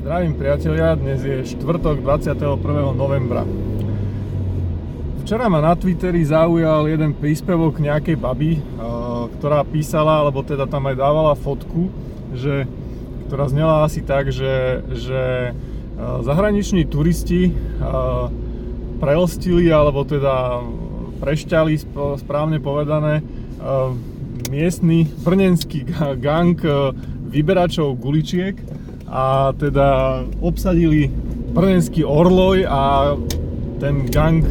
Zdravím priatelia, dnes je štvrtok 21. novembra. Včera ma na Twitteri zaujal jeden príspevok nejakej baby, eh, ktorá písala, alebo teda tam aj dávala fotku, že, ktorá znela asi tak, že, že eh, zahraniční turisti eh, prelstili, alebo teda prešťali, správne povedané, miestny brnenský gang vyberačov guličiek a teda obsadili brnenský orloj a ten gang,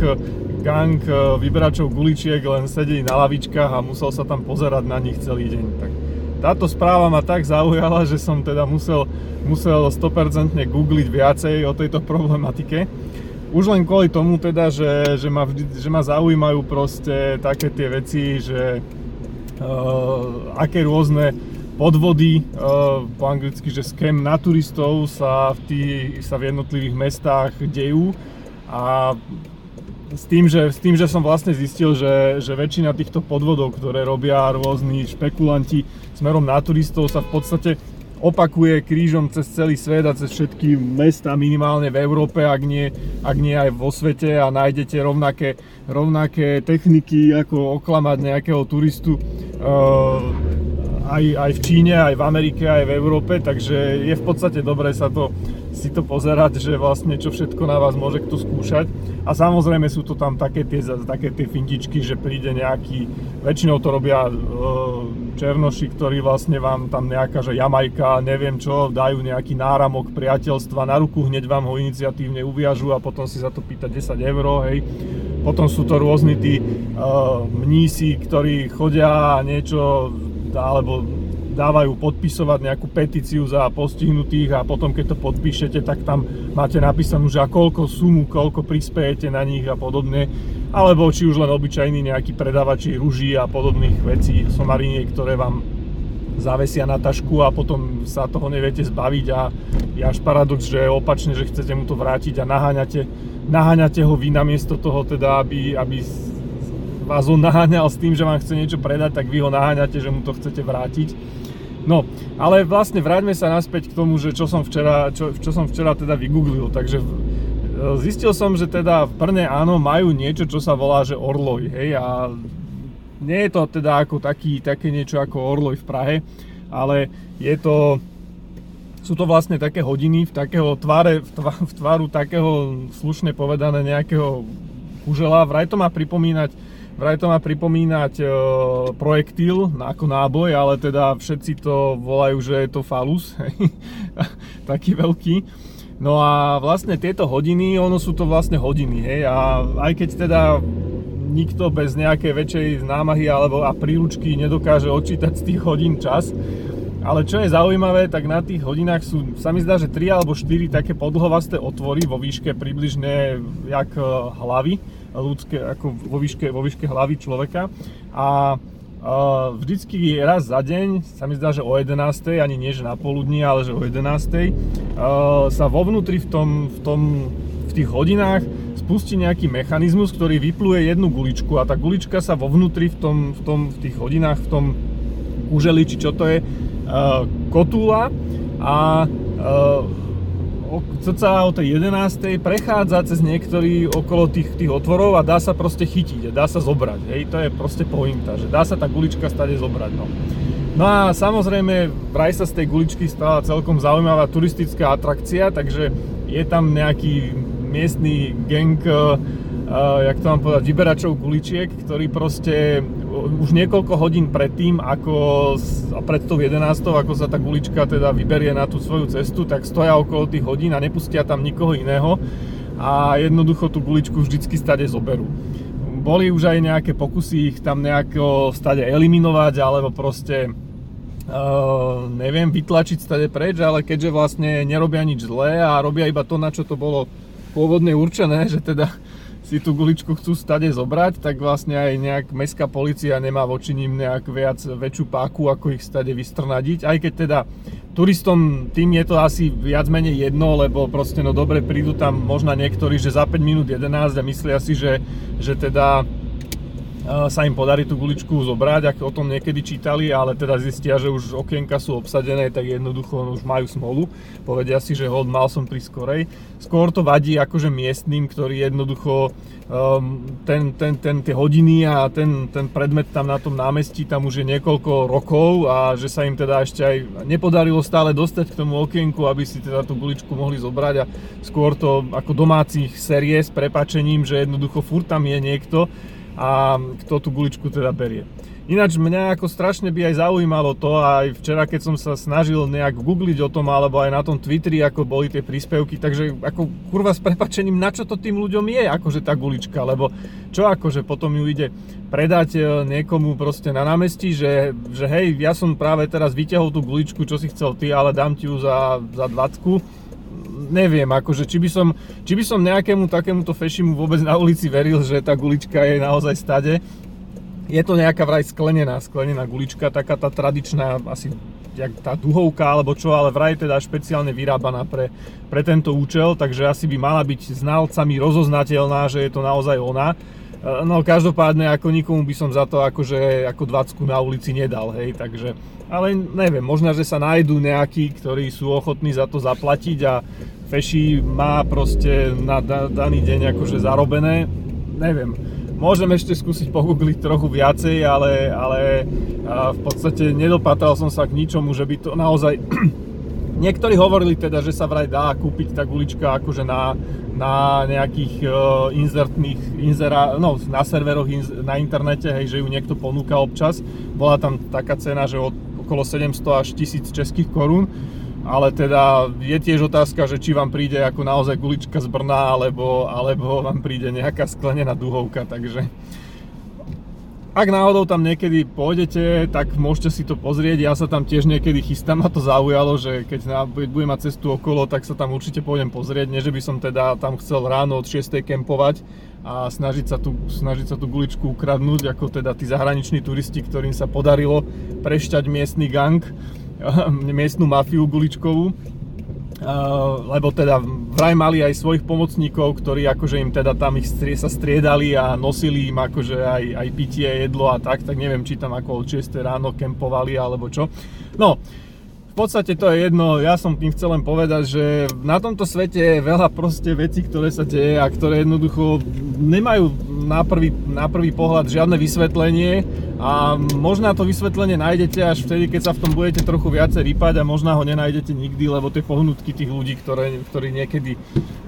gang vyberačov guličiek len sedeli na lavičkách a musel sa tam pozerať na nich celý deň. Tak táto správa ma tak zaujala, že som teda musel, musel 100% googliť viacej o tejto problematike. Už len kvôli tomu teda, že, že, ma, že ma zaujímajú proste také tie veci, že uh, aké rôzne podvody, uh, po anglicky, že scam na turistov sa v, tý, sa v jednotlivých mestách dejú a s tým, že, s tým, že som vlastne zistil, že, že väčšina týchto podvodov, ktoré robia rôzni špekulanti smerom na turistov sa v podstate opakuje krížom cez celý svet a cez všetky mesta minimálne v Európe, ak nie, ak nie aj vo svete a nájdete rovnaké, rovnaké techniky, ako oklamať nejakého turistu. Uh, aj, aj v Číne, aj v Amerike, aj v Európe, takže je v podstate dobré sa to, si to pozerať, že vlastne čo všetko na vás môže kto skúšať. A samozrejme sú to tam také tie, také tie fintičky, že príde nejaký, väčšinou to robia e, černoši, ktorí vlastne vám tam nejaká, že Jamajka, neviem čo, dajú nejaký náramok priateľstva na ruku, hneď vám ho iniciatívne uviažu a potom si za to pýta 10 eur, hej. Potom sú to rôzni tí uh, mnísi, ktorí chodia a niečo alebo dávajú podpisovať nejakú petíciu za postihnutých a potom keď to podpíšete, tak tam máte napísanú, že a koľko sumu, koľko prispiejete na nich a podobne. Alebo či už len obyčajní nejakí predávači ruží a podobných vecí, somariniek, ktoré vám zavesia na tašku a potom sa toho neviete zbaviť a je až paradox, že opačne, že chcete mu to vrátiť a naháňate, naháňate ho vy namiesto toho teda, aby, aby vás on naháňal s tým, že vám chce niečo predať, tak vy ho naháňate, že mu to chcete vrátiť. No, ale vlastne vráťme sa naspäť k tomu, že čo som včera, čo, čo som včera teda vygooglil. Takže zistil som, že teda v Brne áno, majú niečo, čo sa volá, že Orloj, hej, a nie je to teda ako taký, také niečo ako Orloj v Prahe, ale je to, sú to vlastne také hodiny v takého tváre, v, tvá, v tváru takého slušne povedané nejakého kužela. Vraj to má pripomínať Vraj to má pripomínať e, projektil ako náboj, ale teda všetci to volajú, že je to falus, taký veľký. No a vlastne tieto hodiny, ono sú to vlastne hodiny, hej, a aj keď teda nikto bez nejakej väčšej námahy alebo a príručky nedokáže odčítať z tých hodín čas, ale čo je zaujímavé, tak na tých hodinách sú, sa mi zdá, že 3 alebo 4 také podlhovasté otvory vo výške približne jak e, hlavy ľudské, ako vo výške, vo výške hlavy človeka. A Uh, vždycky raz za deň, sa mi zdá, že o 11. ani nie, že na poludní, ale že o 11. Uh, sa vo vnútri v, tom, v, tom, v tých hodinách spustí nejaký mechanizmus, ktorý vypluje jednu guličku a tá gulička sa vo vnútri v, tom, v, tom, v tých hodinách, v tom kuželi, či čo to je, uh, kotúla a cca o tej 11. prechádza cez niektorý okolo tých, tých otvorov a dá sa proste chytiť, dá sa zobrať. Hej, to je proste pointa, že dá sa tá gulička stade zobrať. No. no a samozrejme, vraj sa z tej guličky stala celkom zaujímavá turistická atrakcia, takže je tam nejaký miestny gang uh, jak to mám povedať, vyberačov guličiek, ktorí proste už niekoľko hodín predtým, ako pred tou 11, ako sa tá gulička teda vyberie na tú svoju cestu, tak stoja okolo tých hodín a nepustia tam nikoho iného a jednoducho tú guličku vždycky stade zoberú. Boli už aj nejaké pokusy ich tam nejako stade eliminovať, alebo proste Uh, neviem, vytlačiť stade preč, ale keďže vlastne nerobia nič zlé a robia iba to, na čo to bolo pôvodne určené, že teda si tú guličku chcú stade zobrať, tak vlastne aj nejak mestská policia nemá voči ním nejak viac, väčšiu páku, ako ich stade vystrnadiť. Aj keď teda turistom tým je to asi viac menej jedno, lebo proste no dobre, prídu tam možno niektorí, že za 5 minút 11 a myslia si, že, že teda sa im podarí tú guličku zobrať, ak o tom niekedy čítali, ale teda zistia, že už okienka sú obsadené, tak jednoducho už majú smolu. Povedia si, že hod, mal som pri skorej. Skôr to vadí akože miestnym, ktorí jednoducho um, ten, ten, ten, tie hodiny a ten, ten predmet tam na tom námestí tam už je niekoľko rokov a že sa im teda ešte aj nepodarilo stále dostať k tomu okienku, aby si teda tú guličku mohli zobrať a skôr to ako domácich série s prepačením, že jednoducho furt tam je niekto, a kto tú guličku teda berie. Ináč mňa ako strašne by aj zaujímalo to, aj včera keď som sa snažil nejak googliť o tom, alebo aj na tom Twitteri, ako boli tie príspevky, takže ako kurva s prepačením, na čo to tým ľuďom je, akože tá gulička, lebo čo akože potom ju ide predať e, niekomu proste na námestí, že, že hej, ja som práve teraz vyťahol tú guličku, čo si chcel ty, ale dám ti ju za, za 20 neviem, akože či by som, či by som nejakému takémuto fešimu vôbec na ulici veril, že tá gulička je naozaj stade. Je to nejaká vraj sklenená, sklenená gulička, taká tá tradičná, asi jak tá duhovka alebo čo, ale vraj teda špeciálne vyrábaná pre, pre tento účel, takže asi by mala byť znalcami rozoznateľná, že je to naozaj ona. No každopádne ako nikomu by som za to akože ako 20 na ulici nedal, hej, takže ale neviem, možno, že sa nájdú nejakí, ktorí sú ochotní za to zaplatiť a Feši má proste na daný deň akože zarobené. Neviem, môžem ešte skúsiť pogoogliť trochu viacej, ale, ale v podstate nedopatral som sa k ničomu, že by to naozaj... Niektorí hovorili teda, že sa vraj dá kúpiť tá gulička akože na, na nejakých uh, inzertných, inzera, no, na serveroch inz, na internete, hej, že ju niekto ponúka občas. Bola tam taká cena, že od okolo 700 až 1000 českých korún ale teda je tiež otázka, že či vám príde ako naozaj gulička z Brna, alebo, alebo vám príde nejaká sklenená duhovka, takže ak náhodou tam niekedy pôjdete, tak môžete si to pozrieť, ja sa tam tiež niekedy chystám, ma to zaujalo, že keď budem mať cestu okolo, tak sa tam určite pôjdem pozrieť, nie že by som teda tam chcel ráno od 6. kempovať a snažiť sa, tu, snažiť sa tú guličku ukradnúť, ako teda tí zahraniční turisti, ktorým sa podarilo prešťať miestny gang, miestnú mafiu guličkovú, lebo teda vraj mali aj svojich pomocníkov, ktorí akože im teda tam ich strie, sa striedali a nosili im akože aj, aj pitie, jedlo a tak, tak neviem, či tam ako od 6 ráno kempovali alebo čo. No, podstate to je jedno, ja som tým chcel len povedať, že na tomto svete je veľa proste vecí, ktoré sa deje a ktoré jednoducho nemajú na prvý, na prvý pohľad žiadne vysvetlenie a možná to vysvetlenie nájdete až vtedy, keď sa v tom budete trochu viacej rýpať a možná ho nenájdete nikdy, lebo tie pohnutky tých ľudí, ktoré, ktorí, niekedy,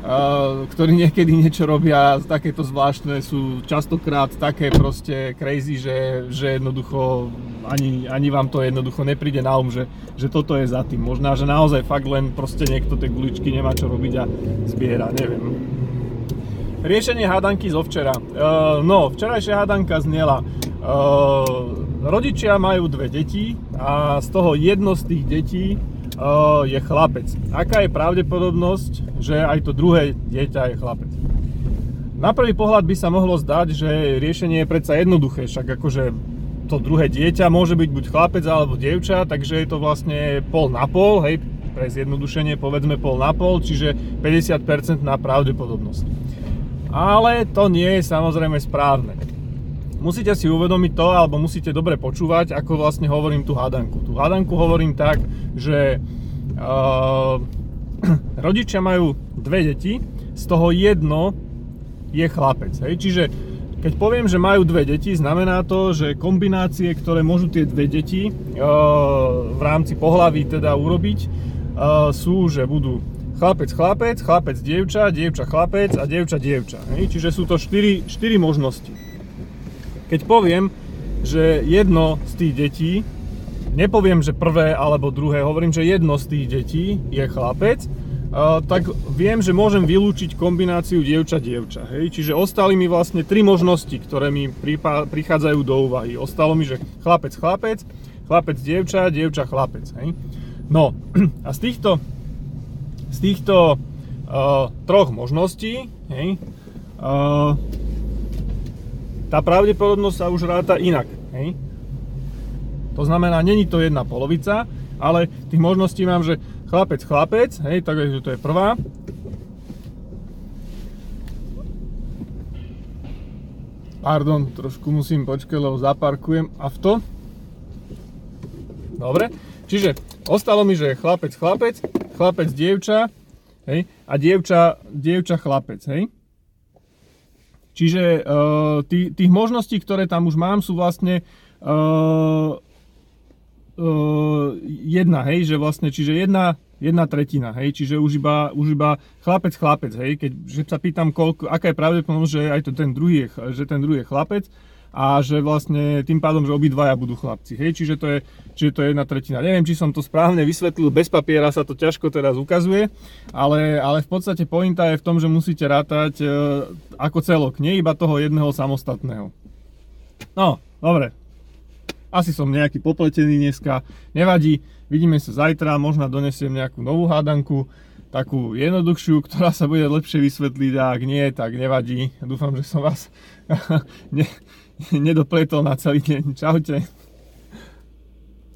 uh, ktorí niekedy niečo robia takéto zvláštne, sú častokrát také proste crazy, že, že jednoducho ani, ani vám to jednoducho nepríde na um, že, že toto je za tým. Možná, že naozaj fakt len proste niekto tie guličky nemá čo robiť a zbiera, neviem. Riešenie hádanky zo včera. Uh, no, včerajšia hádanka znela. Uh, rodičia majú dve deti a z toho jedno z tých detí uh, je chlapec. Aká je pravdepodobnosť, že aj to druhé dieťa je chlapec? Na prvý pohľad by sa mohlo zdať, že riešenie je predsa jednoduché, však akože to druhé dieťa môže byť buď chlapec alebo dievča, takže je to vlastne pol na pol, hej, pre zjednodušenie povedzme pol na pol, čiže 50% na pravdepodobnosť. Ale to nie je samozrejme správne. Musíte si uvedomiť to, alebo musíte dobre počúvať, ako vlastne hovorím tú hádanku. Tú hádanku hovorím tak, že uh, rodičia majú dve deti, z toho jedno je chlapec. Hej? Čiže keď poviem, že majú dve deti, znamená to, že kombinácie, ktoré môžu tie dve deti e, v rámci pohlaví teda urobiť, e, sú, že budú chlapec, chlapec, chlapec, dievča, dievča, chlapec a dievča, dievča. Čiže sú to 4, 4 možnosti. Keď poviem, že jedno z tých detí, nepoviem, že prvé alebo druhé, hovorím, že jedno z tých detí je chlapec, tak viem, že môžem vylúčiť kombináciu dievča-dievča. Hej? Čiže ostali mi vlastne tri možnosti, ktoré mi prichádzajú do úvahy. Ostalo mi, že chlapec-chlapec, chlapec-dievča, dievča-chlapec. Hej? No a z týchto, z týchto uh, troch možností hej, uh, tá pravdepodobnosť sa už ráta inak. Hej? To znamená, není to jedna polovica, ale tých možností mám, že Chlapec, chlapec, hej, takže to je prvá. Pardon, trošku musím počkať, lebo zaparkujem auto. Dobre, čiže ostalo mi, že chlapec, chlapec, chlapec, dievča, hej, a dievča, dievča, chlapec, hej. Čiže uh, tý, tých možností, ktoré tam už mám, sú vlastne uh, uh, jedna, hej, že vlastne, čiže jedna, jedna tretina, hej, čiže už iba, už iba chlapec, chlapec, hej, keď že sa pýtam, koľko, aká je pravdepodobnosť, že aj to ten druhý je, že ten druhý je chlapec, a že vlastne tým pádom, že obidvaja budú chlapci. Hej? Čiže, to je, čiže to je jedna tretina. Neviem, či som to správne vysvetlil, bez papiera sa to ťažko teraz ukazuje, ale, ale v podstate pointa je v tom, že musíte rátať e, ako celok, nie iba toho jedného samostatného. No, dobre. Asi som nejaký popletený dneska, nevadí, vidíme sa zajtra, možno donesiem nejakú novú hádanku, takú jednoduchšiu, ktorá sa bude lepšie vysvetliť a ak nie, tak nevadí. Dúfam, že som vás ne, nedopletol na celý deň. Čaute.